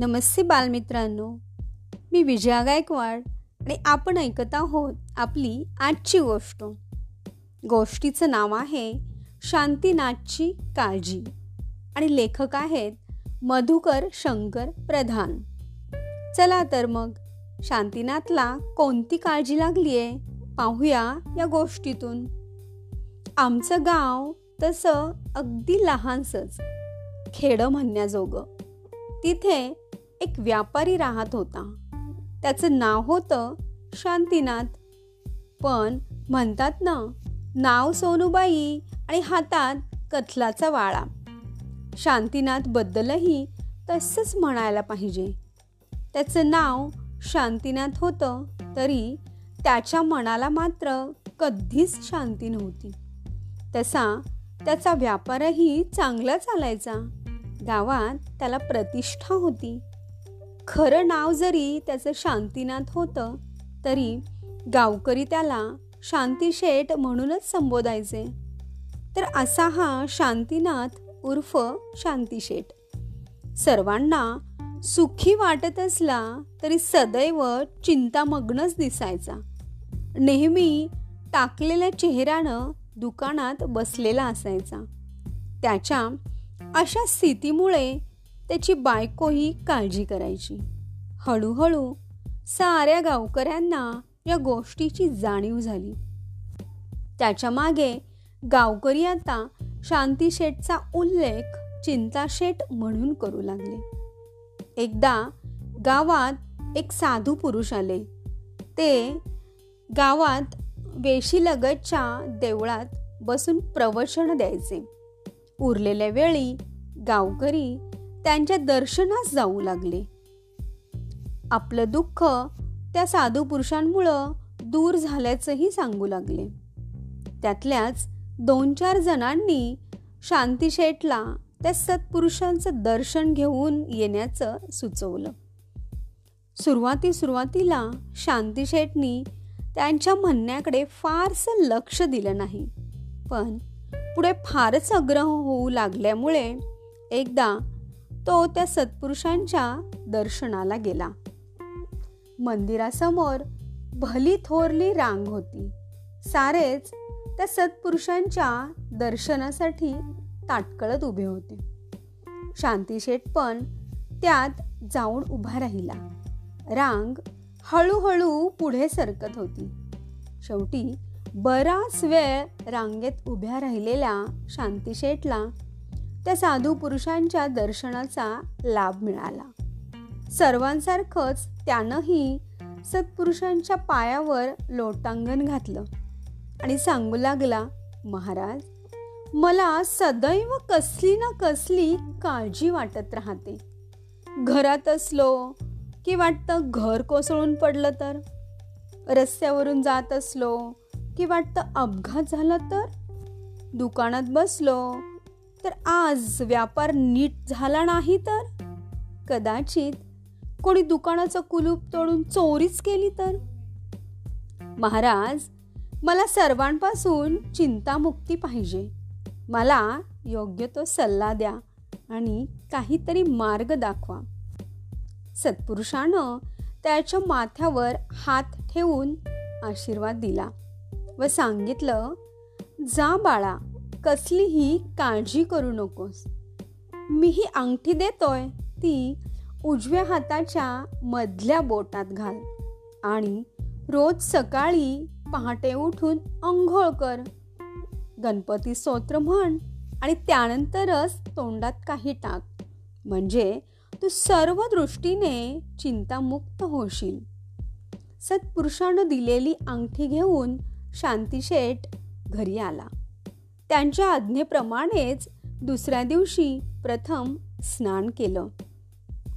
नमस्ते बालमित्रांनो. मी विजया गायकवाड आणि आपण ऐकत आहोत आपली आजची गोष्ट. गोष्टीचं नाव आहे शांतीनाथची काळजी आणि लेखक आहेत मधुकर शंकर प्रधान. चला तर मग शांतीनाथला कोणती काळजी लागली आहे पाहूया या गोष्टीतून. आमचं गाव तसं अगदी लहानसंच खेडं म्हणण्याजोगं. तिथे एक व्यापारी राहत होता. त्याचं नाव होतं शांतीनाथ. पण म्हणतात ना नाव सोनूबाई आणि हातात कथलाचा वाळा. शांतीनाथ बद्दलही तसंच म्हणायला पाहिजे. त्याचं नाव शांतीनाथ होतं तरी त्याच्या मनाला मात्र कधीच शांती नव्हती. तसा त्याचा व्यापारही चांगला चालायचा. गावात त्याला प्रतिष्ठा होती. खरं नाव जरी त्याचं शांतीनाथ होतं तरी गावकरी त्याला शांतीशेठ म्हणूनच संबोधायचे. तर असा हा शांतीनाथ उर्फ शांतीशेठ सर्वांना सुखी वाटत असला तरी सदैव चिंतामग्नच दिसायचा. नेहमी टाकलेल्या चेहऱ्यानं दुकानात बसलेला असायचा. त्याच्या अशा स्थितीमुळे त्याची बायकोही काळजी करायची. हळूहळू साऱ्या गावकऱ्यांना या गोष्टीची जाणीव झाली. त्याच्यामागे गावकरी आता शांतीशेठचा उल्लेख चिंताशेठ म्हणून करू लागले. एकदा गावात एक साधू पुरुष आले. ते गावात वेशीलगतच्या देवळात बसून प्रवचन द्यायचे. उरलेल्या वेळी गावकरी त्यांच्या दर्शनास जाऊ लागले. आपलं दुःख त्या साधू पुरुषांमुळं दूर झाल्याचंही सांगू लागले. त्यातल्याच दोन चार जणांनी शांतीशेठला त्या सत्पुरुषांचं दर्शन घेऊन येण्याचं सुचवलं. सुरुवाती सुरुवातीला शांतीशेठनी त्यांच्या म्हणण्याकडे फारसं लक्ष दिलं नाही. पण पुढे फारच आग्रह होऊ लागल्यामुळे एकदा तो त्या सत्पुरुषांच्या दर्शनाला गेला. मंदिरासमोर भली थोरली रांग होती. सारेच त्या सत्पुरुषांच्या दर्शनासाठी ताटकळत उभे होते. शांतीशेठ पण त्यात जाऊन उभा राहिला. रांग हळूहळू पुढे सरकत होती. शेवटी बराच वेळ रांगेत उभ्या राहिलेल्या शांतीशेठला त्या साधू पुरुषांच्या दर्शनाचा लाभ मिळाला. सर्वांसारखंच त्यानंही सत्पुरुषांच्या पायावर लोटांगण घातलं आणि सांगू लागला महाराज मला सदैव कसली ना कसली काळजी वाटत राहते. घरात असलो की वाटतं घर कोसळून पडलं तर? रस्त्यावरून जात असलो की वाटतं अपघात झाला तर? दुकानात बसलो तर आज व्यापार नीट झाला नाही तर? कदाचित कोणी दुकानाचं कुलूप तोडून चोरीच केली तर? महाराज मला सर्वांपासून चिंतामुक्ती पाहिजे. मला योग्य तो सल्ला द्या आणि काहीतरी मार्ग दाखवा. सत्पुरुषानं त्याच्या माथ्यावर हात ठेवून आशीर्वाद दिला व सांगितलं जा बाळा कसलीही काळजी करू नकोस. मी ही अंगठी देतोय ती उजव्या हाताच्या मधल्या बोटात घाल आणि रोज सकाळी पहाटे उठून अंघोळ कर. गणपती स्तोत्र म्हण आणि त्यानंतरच तोंडात काही टाक. म्हणजे तू सर्व दृष्टीने चिंतामुक्त होशील. सत्पुरुषानं दिलेली अंगठी घेऊन शांतीशेठ घरी आला. त्यांच्या आज्ञेप्रमाणेच दुसऱ्या दिवशी प्रथम स्नान केलं.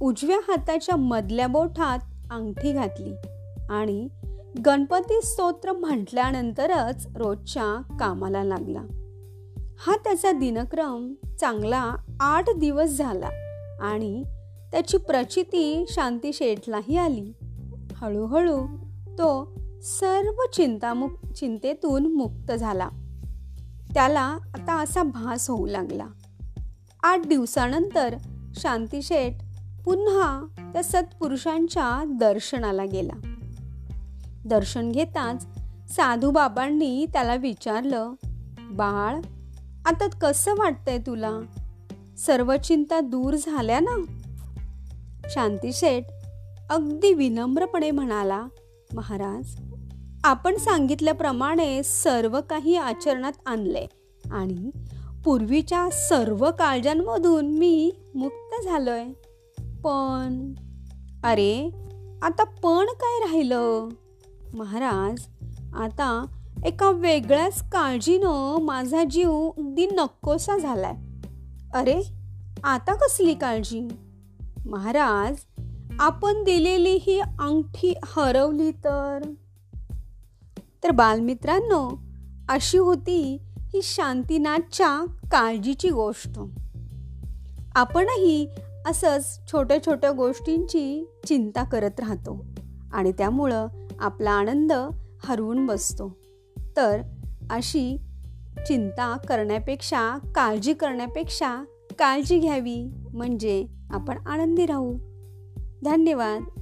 उजव्या हाताच्या मधल्या बोठात अंगठी घातली आणि गणपती स्तोत्र म्हटल्यानंतरच रोजच्या कामाला लागला. हा त्याचा दिनक्रम चांगला आठ दिवस झाला आणि त्याची प्रचिती शांती शेठलाही आली. हळूहळू तो सर्व चिंतामुक्त चिंतेतून मुक्त झाला. त्याला आता असा भास होऊ लागला. आठ दिवसानंतर शांतीशेठ पुन्हा त्या सत्पुरुषांच्या दर्शनाला गेला. दर्शन घेताच साधू बाबांनी त्याला विचारलं बाळ आता कसं वाटतंय तुला? सर्व चिंता दूर झाल्या ना? शांतीशेठ अगदी विनम्रपणे म्हणाला महाराज आपण सांगितल्याप्रमाणे सर्व काही आचरणात आणले. आणि पूर्वीच्या सर्व काळजांमधून मी मुक्त झालोय. पण अरे आता पण काय राहिलं? महाराज आता एका वेगळ्याच काळजीनं माझा जीव अगदी नकोसा झालाय. अरे आता कसली काळजी? महाराज आपण दिलेली ही अंगठी हरवली तर? तर बालमित्रांनो अशी होती ही शांतीनाथच्या काळजीची गोष्ट. आपणही असंच छोट्या छोट्या गोष्टींची चिंता करत राहतो आणि त्यामुळं आपला आनंद हरवून बसतो. तर अशी चिंता करण्यापेक्षा काळजी करण्यापेक्षा काळजी घ्यावी म्हणजे आपण आनंदी राहू. धन्यवाद.